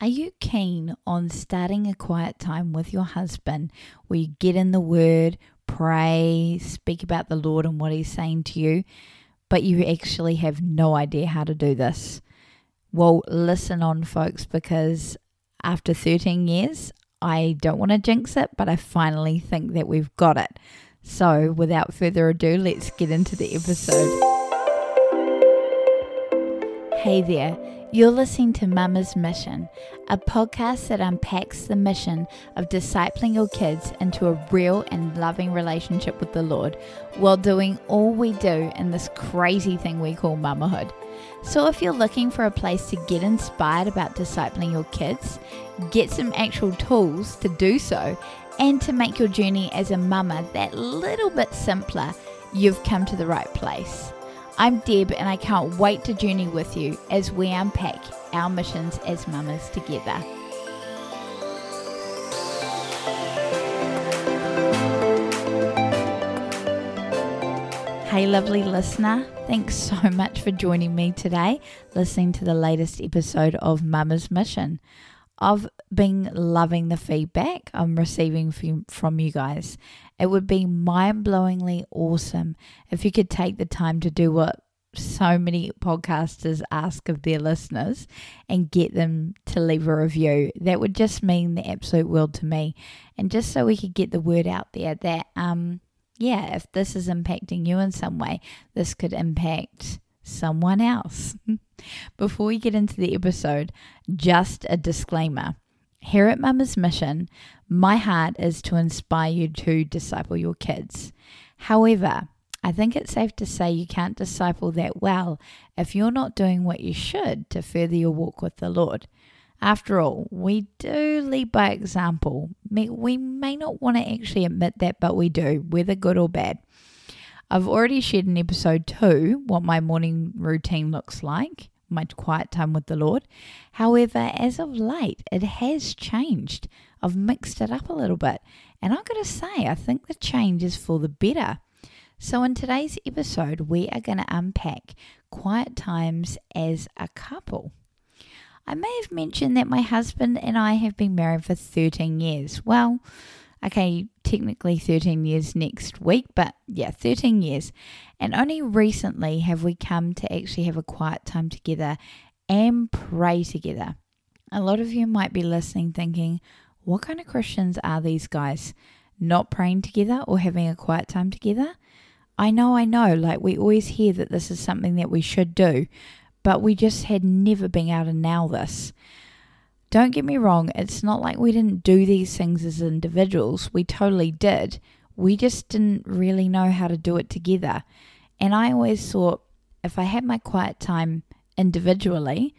Are you keen on starting a quiet time with your husband where you get in the Word, pray, speak about the Lord and what He's saying to you, but you actually have no idea how to do this? Well, listen on, folks, because after 13 years, I don't want to jinx it, but I finally think that we've got it. So, without further ado, let's get into the episode. Hey there. You're listening to Mama's Mission, a podcast that unpacks the mission of discipling your kids into a real and loving relationship with the Lord while doing all we do in this crazy thing we call mamahood. So, if you're looking for a place to get inspired about discipling your kids, get some actual tools to do so, and to make your journey as a mama that little bit simpler, you've come to the right place. I'm Deb, and I can't wait to journey with you as we unpack our missions as mamas together. Hey, lovely listener. Thanks so much for joining me today, listening to the latest episode of Mama's Mission. I've been loving the feedback I'm receiving from you guys. It would be mind blowingly awesome if you could take the time to do what so many podcasters ask of their listeners and get them to leave a review. That would just mean the absolute world to me. And just so we could get the word out there that, um, yeah, if this is impacting you in some way, this could impact someone else. Before we get into the episode, just a disclaimer. Here at Mama's Mission, my heart is to inspire you to disciple your kids. However, I think it's safe to say you can't disciple that well if you're not doing what you should to further your walk with the Lord. After all, we do lead by example. We may not want to actually admit that, but we do, whether good or bad. I've already shared in episode two what my morning routine looks like, my quiet time with the Lord. However, as of late, it has changed. I've mixed it up a little bit. And I've got to say, I think the change is for the better. So, in today's episode, we are going to unpack quiet times as a couple. I may have mentioned that my husband and I have been married for 13 years. Well, okay, technically 13 years next week, but yeah, 13 years. And only recently have we come to actually have a quiet time together and pray together. A lot of you might be listening thinking, what kind of Christians are these guys? Not praying together or having a quiet time together? I know, I know, like we always hear that this is something that we should do, but we just had never been able to nail this. Don't get me wrong, it's not like we didn't do these things as individuals. We totally did. We just didn't really know how to do it together. And I always thought if I had my quiet time individually,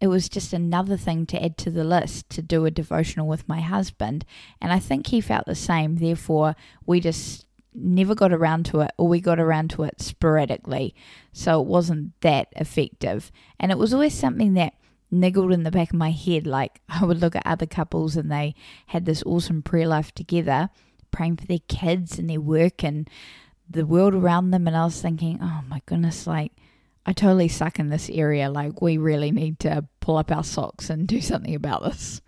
it was just another thing to add to the list to do a devotional with my husband. And I think he felt the same. Therefore, we just never got around to it, or we got around to it sporadically. So it wasn't that effective. And it was always something that niggled in the back of my head. Like I would look at other couples and they had this awesome prayer life together, praying for their kids and their work and the world around them. And I was thinking, oh my goodness, like I totally suck in this area. Like we really need to pull up our socks and do something about this.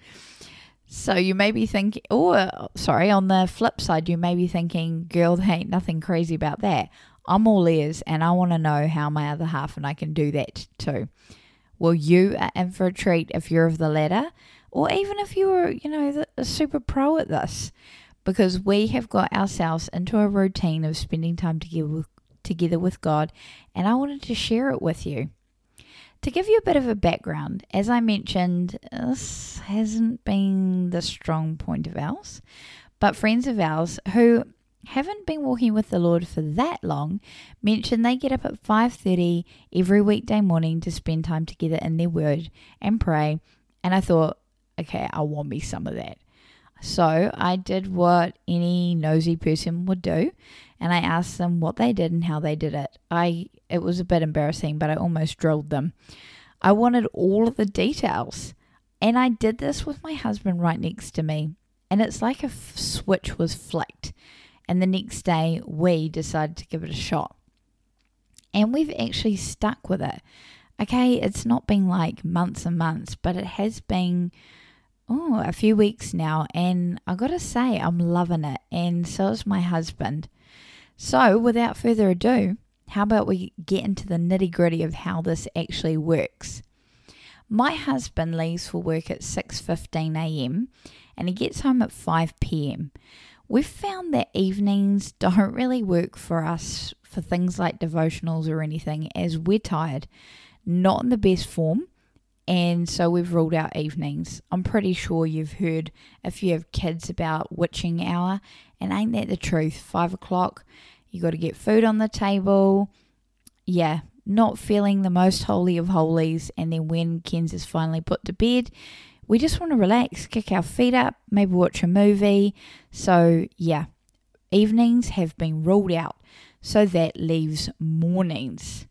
So you may be thinking, or sorry, on the flip side, you may be thinking, girl, there ain't nothing crazy about that. I'm all ears and I want to know how my other half and I can do that too. Well, you are in for a treat if you're of the latter, or even if you were, you know, a super pro at this, because we have got ourselves into a routine of spending time together with, together with God, and I wanted to share it with you. To give you a bit of a background, as I mentioned, this hasn't been the strong point of ours, but friends of ours who haven't been walking with the Lord for that long mention they get up at 5:30 every weekday morning to spend time together in their word and pray. And I thought okay I want me some of that. So I did what any nosy person would do and I asked them what they did and how they did it. I it was a bit embarrassing but I almost drilled them. I wanted all of the details and I did this with my husband right next to me and it's like a f- switch was flicked and the next day, we decided to give it a shot. And we've actually stuck with it. Okay, it's not been like months and months, but it has been oh, a few weeks now, and I gotta say, I'm loving it, and so is my husband. So, without further ado, how about we get into the nitty gritty of how this actually works? My husband leaves for work at 6:15 a.m. and he gets home at 5 p.m. We've found that evenings don't really work for us for things like devotionals or anything as we're tired, not in the best form, and so we've ruled out evenings. I'm pretty sure you've heard if you have kids about witching hour, and ain't that the truth? Five o'clock, you got to get food on the table. Yeah, not feeling the most holy of holies, and then when Kenzie is finally put to bed, we just want to relax, kick our feet up, maybe watch a movie. So, yeah, evenings have been ruled out. So that leaves mornings.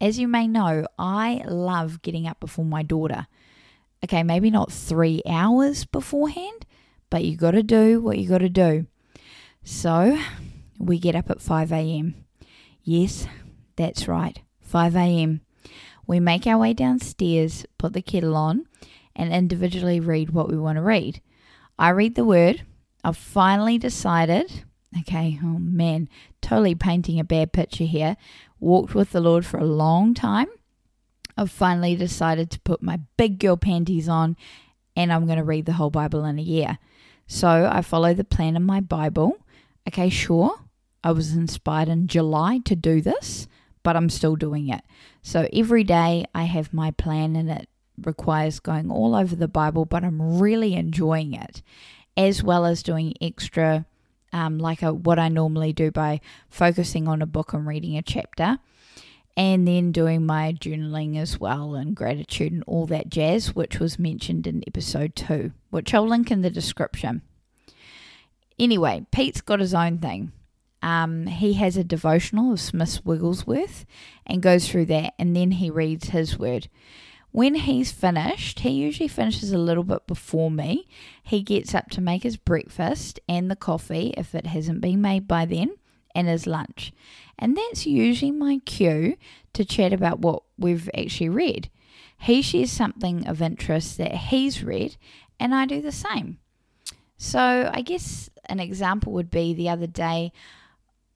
As you may know, I love getting up before my daughter. Okay, maybe not three hours beforehand, but you got to do what you got to do. So we get up at 5 a.m. Yes, that's right, 5 a.m. We make our way downstairs, put the kettle on, and individually read what we want to read. I read the word. I've finally decided. Okay, oh man, totally painting a bad picture here walked with the Lord for a long time. I've finally decided to put my big girl panties on and I'm going to read the whole Bible in a year. So I follow the plan in my Bible. Okay, sure, I was inspired in July to do this, but I'm still doing it. So every day I have my plan and it requires going all over the Bible, but I'm really enjoying it, as well as doing extra um, like a, what I normally do by focusing on a book and reading a chapter, and then doing my journaling as well and gratitude and all that jazz, which was mentioned in episode two, which I'll link in the description. Anyway, Pete's got his own thing. Um, he has a devotional of Smith Wigglesworth and goes through that, and then he reads his word. When he's finished, he usually finishes a little bit before me. He gets up to make his breakfast and the coffee if it hasn't been made by then, and his lunch. And that's usually my cue to chat about what we've actually read. He shares something of interest that he's read, and I do the same. So, I guess an example would be the other day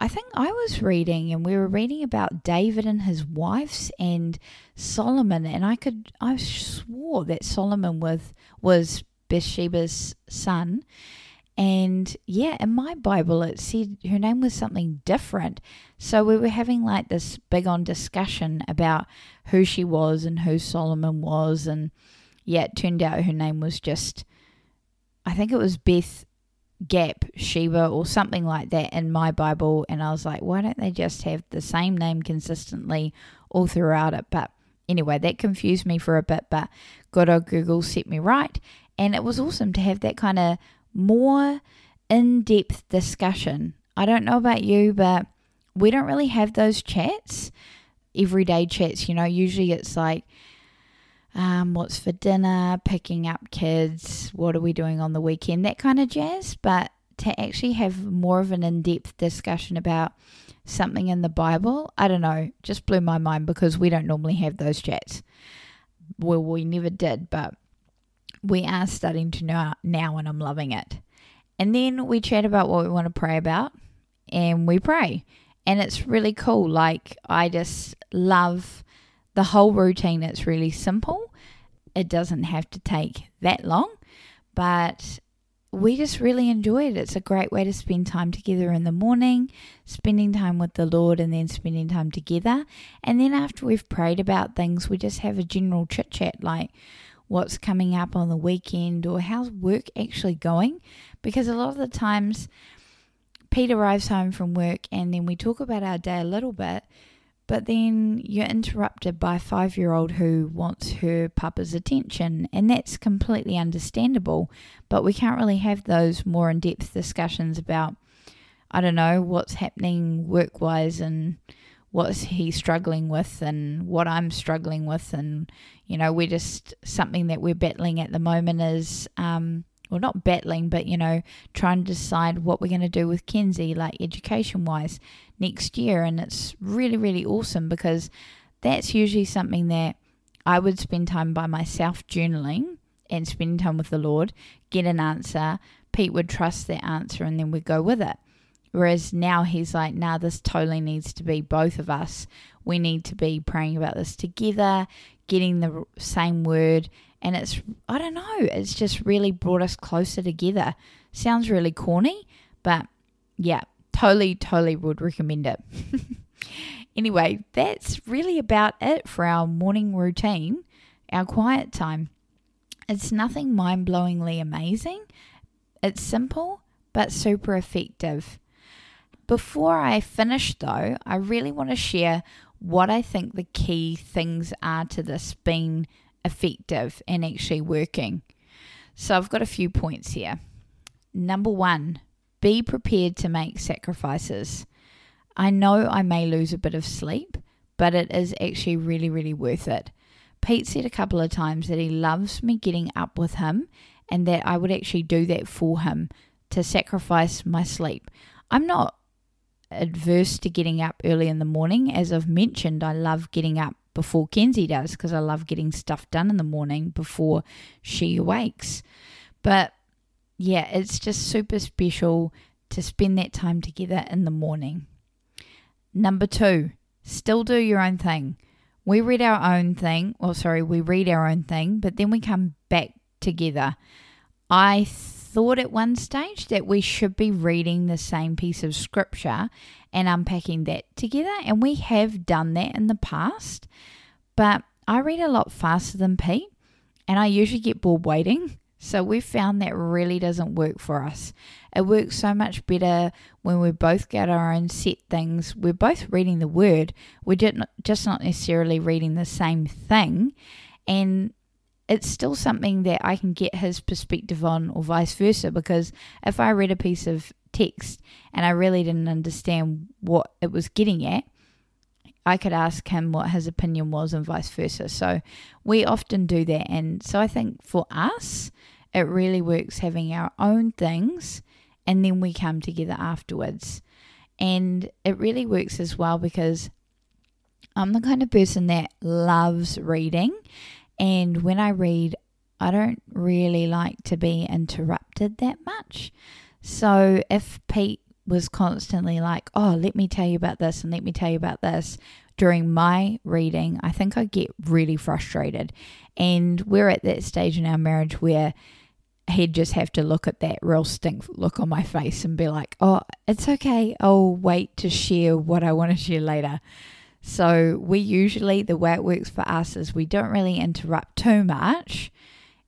I think I was reading and we were reading about David and his wives and Solomon and I could I swore that Solomon was was Bathsheba's son. And yeah in my bible it said her name was something different. So we were having like this big on discussion about who she was and who Solomon was and yeah it turned out her name was just I think it was Beth Gap Sheba or something like that in my Bible. And I was like, why don't they just have the same name consistently all throughout it? But anyway, that confused me for a bit, but good old Google set me right. And it was awesome to have that kind of more in depth discussion. I don't know about you, but we don't really have those chats, everyday chats. You know, usually it's like, um, what's for dinner, picking up kids, what are we doing on the weekend, that kind of jazz. But to actually have more of an in depth discussion about something in the Bible, I don't know, just blew my mind because we don't normally have those chats. Well, we never did, but we are starting to know now and I'm loving it. And then we chat about what we want to pray about and we pray. And it's really cool. Like, I just love the whole routine. It's really simple. It doesn't have to take that long, but we just really enjoy it. It's a great way to spend time together in the morning, spending time with the Lord, and then spending time together. And then after we've prayed about things, we just have a general chit chat like what's coming up on the weekend or how's work actually going. Because a lot of the times, Pete arrives home from work and then we talk about our day a little bit, but then you're interrupted by a five year old who wants her papa's attention, and that's completely understandable. But we can't really have those more in depth discussions about, I don't know, what's happening work wise and what's he struggling with and what I'm struggling with. And, you know, we're just something that we're battling at the moment is, um, well, not battling, but, you know, trying to decide what we're going to do with Kenzie, like education wise next year. And it's really, really awesome because that's usually something that I would spend time by myself journaling and spending time with the Lord, get an answer. Pete would trust that answer and then we'd go with it. Whereas now he's like, now nah, this totally needs to be both of us. We need to be praying about this together, getting the same word. And it's, I don't know, it's just really brought us closer together. Sounds really corny, but yeah, totally, totally would recommend it. anyway, that's really about it for our morning routine, our quiet time. It's nothing mind blowingly amazing. It's simple, but super effective. Before I finish, though, I really want to share what I think the key things are to this being effective and actually working. So I've got a few points here. Number one, be prepared to make sacrifices. I know I may lose a bit of sleep, but it is actually really, really worth it. Pete said a couple of times that he loves me getting up with him and that I would actually do that for him to sacrifice my sleep. I'm not adverse to getting up early in the morning. As I've mentioned, I love getting up before Kenzie does because I love getting stuff done in the morning before she awakes. But yeah, it's just super special to spend that time together in the morning. Number two, still do your own thing. We read our own thing, or sorry, we read our own thing, but then we come back together. I thought at one stage that we should be reading the same piece of scripture and unpacking that together, and we have done that in the past. But I read a lot faster than Pete, and I usually get bored waiting. So we found that really doesn't work for us. It works so much better when we both get our own set things. We're both reading the word. We're just not necessarily reading the same thing. And it's still something that I can get his perspective on, or vice versa. Because if I read a piece of text and I really didn't understand what it was getting at, I could ask him what his opinion was, and vice versa. So we often do that. And so I think for us, it really works having our own things and then we come together afterwards. And it really works as well because I'm the kind of person that loves reading and when I read, I don't really like to be interrupted that much. So if Pete was constantly like, oh, let me tell you about this and let me tell you about this during my reading, I think I get really frustrated. And we're at that stage in our marriage where he'd just have to look at that real stink look on my face and be like, oh, it's okay. I'll wait to share what I want to share later. So we usually, the way it works for us is we don't really interrupt too much.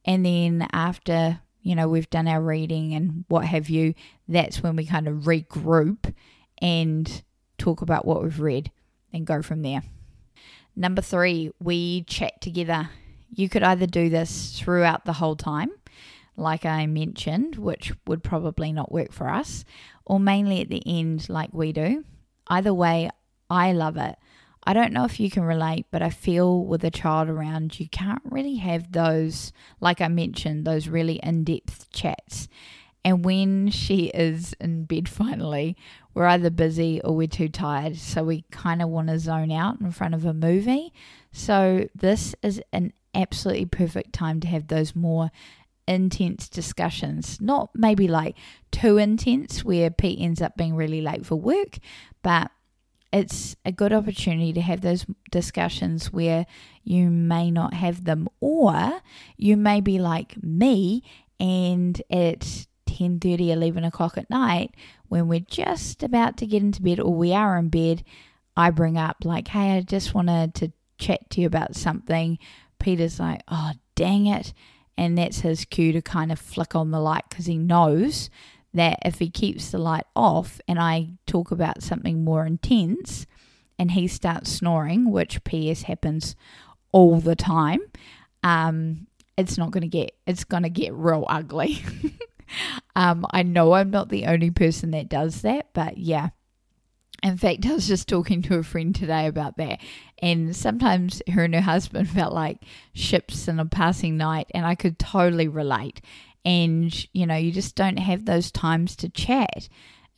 And then after, you know, we've done our reading and what have you, that's when we kind of regroup and talk about what we've read and go from there. Number three, we chat together. You could either do this throughout the whole time, like I mentioned, which would probably not work for us, or mainly at the end, like we do. Either way, I love it. I don't know if you can relate, but I feel with a child around, you can't really have those, like I mentioned, those really in depth chats. And when she is in bed finally, we're either busy or we're too tired. So we kind of want to zone out in front of a movie. So this is an absolutely perfect time to have those more intense discussions. Not maybe like too intense where Pete ends up being really late for work, but it's a good opportunity to have those discussions where you may not have them or you may be like me and at 10 30 11 o'clock at night when we're just about to get into bed or we are in bed i bring up like hey i just wanted to chat to you about something. Peter's like oh dang it. And that's his cue to kind of flick on the light because he knows that if he keeps the light off and I talk about something more intense and he starts snoring, which PS happens all the time, um, it's not going to get, it's going to get real ugly. um, I know I'm not the only person that does that, but yeah. In fact, I was just talking to a friend today about that, and sometimes her and her husband felt like ships in a passing night, and I could totally relate and you know you just don't have those times to chat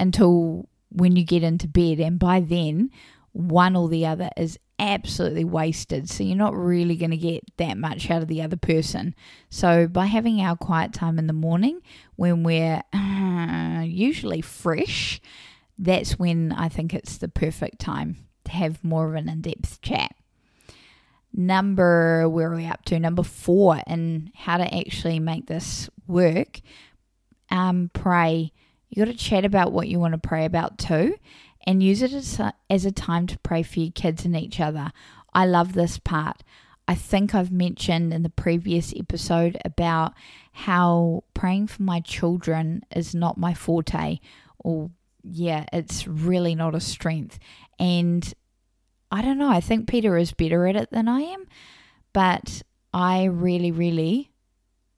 until when you get into bed and by then one or the other is absolutely wasted. So you're not really going to get that much out of the other person. So by having our quiet time in the morning when we're uh, usually fresh, that's when I think it's the perfect time to have more of an in depth chat. Number, where are we up to? Number four, and how to actually make this work. Um, pray. You got to chat about what you want to pray about too and use it as a, as a time to pray for your kids and each other. I love this part. I think I've mentioned in the previous episode about how praying for my children is not my forte, or yeah, it's really not a strength. And I don't know, I think Peter is better at it than I am, but I really, really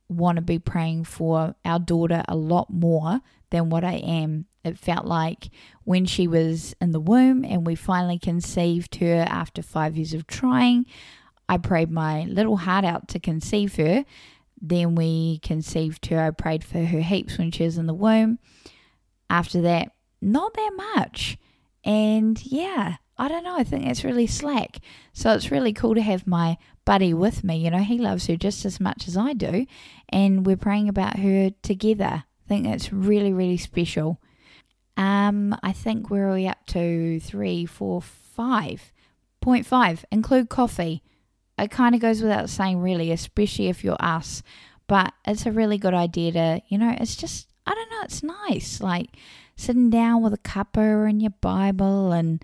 want to be praying for our daughter a lot more than what I am it felt like when she was in the womb and we finally conceived her after five years of trying, I prayed my little heart out to conceive her. Then we conceived her. I prayed for her heaps when she was in the womb. After that, not that much. And yeah, I don't know. I think that's really slack. So it's really cool to have my buddy with me. You know, he loves her just as much as I do. And we're praying about her together. I think that's really, really special. Um, I think we're we up to? Three, four, five. Point five. Include coffee. It kind of goes without saying, really, especially if you're us. But it's a really good idea to, you know, it's just, I don't know, it's nice. Like sitting down with a cuppa and your Bible, and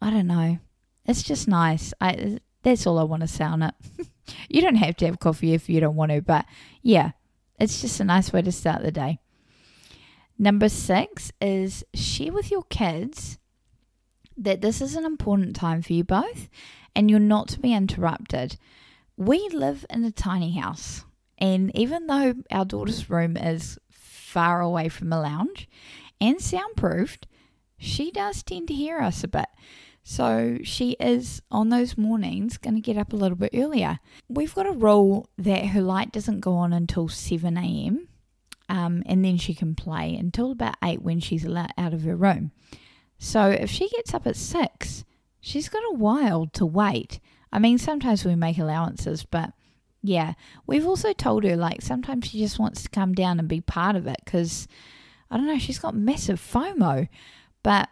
I don't know, it's just nice. I that's all I want to sound it. you don't have to have coffee if you don't want to, but yeah, it's just a nice way to start the day. Number six is share with your kids that this is an important time for you both and you're not to be interrupted. We live in a tiny house, and even though our daughter's room is far away from the lounge and soundproofed, she does tend to hear us a bit. So she is on those mornings going to get up a little bit earlier. We've got a rule that her light doesn't go on until 7 a.m um, and then she can play until about eight when she's out of her room. So if she gets up at six, she's got a while to wait. I mean, sometimes we make allowances, but yeah, we've also told her like sometimes she just wants to come down and be part of it because I don't know, she's got massive FOMO. But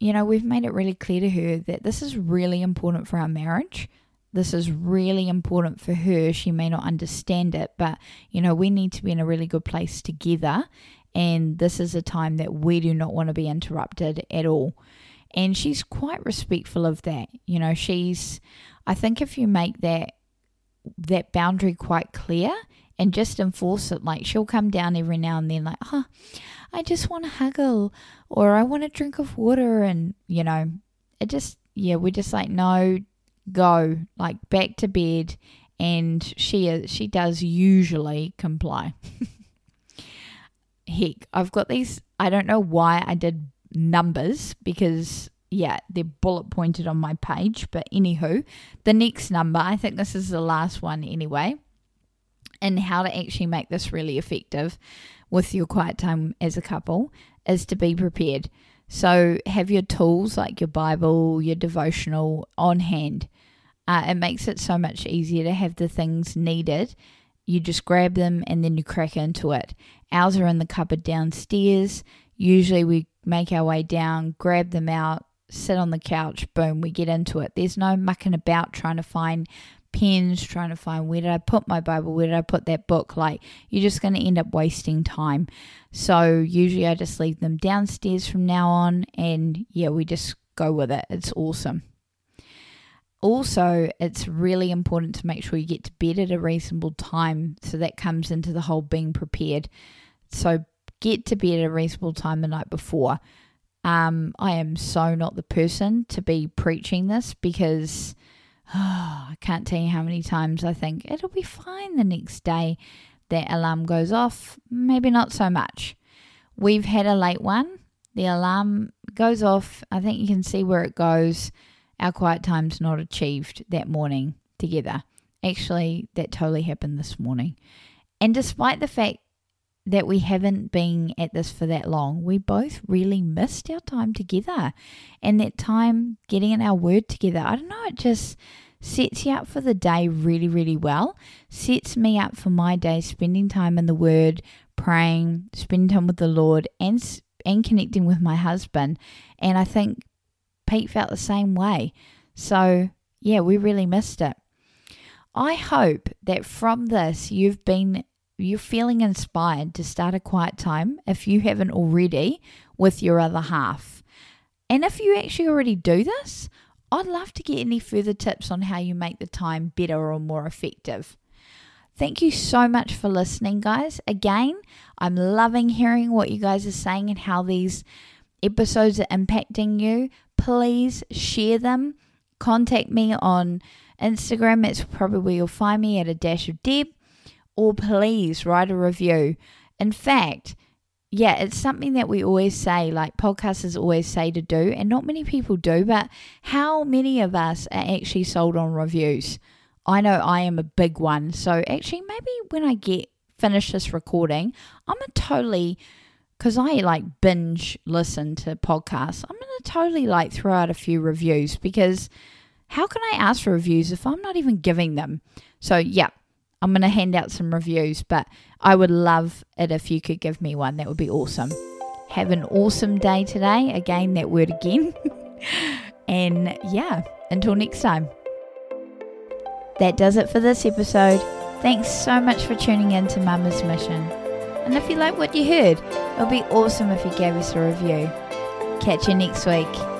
you know, we've made it really clear to her that this is really important for our marriage this is really important for her. She may not understand it, but you know, we need to be in a really good place together. And this is a time that we do not want to be interrupted at all. And she's quite respectful of that. You know, she's, I think if you make that, that boundary quite clear and just enforce it, like she'll come down every now and then, like, oh, I just want to huggle or I want a drink of water. And, you know, it just, yeah, we're just like, no, go like back to bed and she is, she does usually comply. Heck, I've got these I don't know why I did numbers because yeah, they're bullet pointed on my page, but anywho, the next number, I think this is the last one anyway, and how to actually make this really effective with your quiet time as a couple is to be prepared. So have your tools like your Bible, your devotional on hand. Uh, it makes it so much easier to have the things needed. You just grab them and then you crack into it. Ours are in the cupboard downstairs. Usually we make our way down, grab them out, sit on the couch, boom, we get into it. There's no mucking about trying to find trying to find where did I put my Bible, where did I put that book. Like, you're just going to end up wasting time. So, usually I just leave them downstairs from now on, and yeah, we just go with it. It's awesome. Also, it's really important to make sure you get to bed at a reasonable time. So, that comes into the whole being prepared. So, get to bed at a reasonable time the night before. Um, I am so not the person to be preaching this because Oh, I can't tell you how many times I think it'll be fine the next day. That alarm goes off, maybe not so much. We've had a late one. The alarm goes off. I think you can see where it goes. Our quiet time's not achieved that morning together. Actually, that totally happened this morning. And despite the fact that we haven't been at this for that long, we both really missed our time together and that time getting in our word together. I don't know, it just sets you up for the day really, really well. Sets me up for my day spending time in the word, praying, spending time with the Lord, and and connecting with my husband. And I think Pete felt the same way. So yeah, we really missed it. I hope that from this you've been you're feeling inspired to start a quiet time if you haven't already with your other half. And if you actually already do this, I'd love to get any further tips on how you make the time better or more effective. Thank you so much for listening, guys. Again, I'm loving hearing what you guys are saying and how these episodes are impacting you. Please share them. Contact me on Instagram. It's probably where you'll find me at a dash of Deb or please write a review. In fact, yeah, it's something that we always say, like podcasters always say to do, and not many people do, but how many of us are actually sold on reviews? I know I am a big one. So actually, maybe when I get finish this recording, I'm gonna totally because I like binge listen to podcasts. I'm gonna totally like throw out a few reviews because how can I ask for reviews if I'm not even giving them? So yeah, I'm going to hand out some reviews, but I would love it if you could give me one. That would be awesome. Have an awesome day today. Again, that word again. and yeah, until next time. That does it for this episode. Thanks so much for tuning in to Mama's Mission. And if you like what you heard, it would be awesome if you gave us a review. Catch you next week.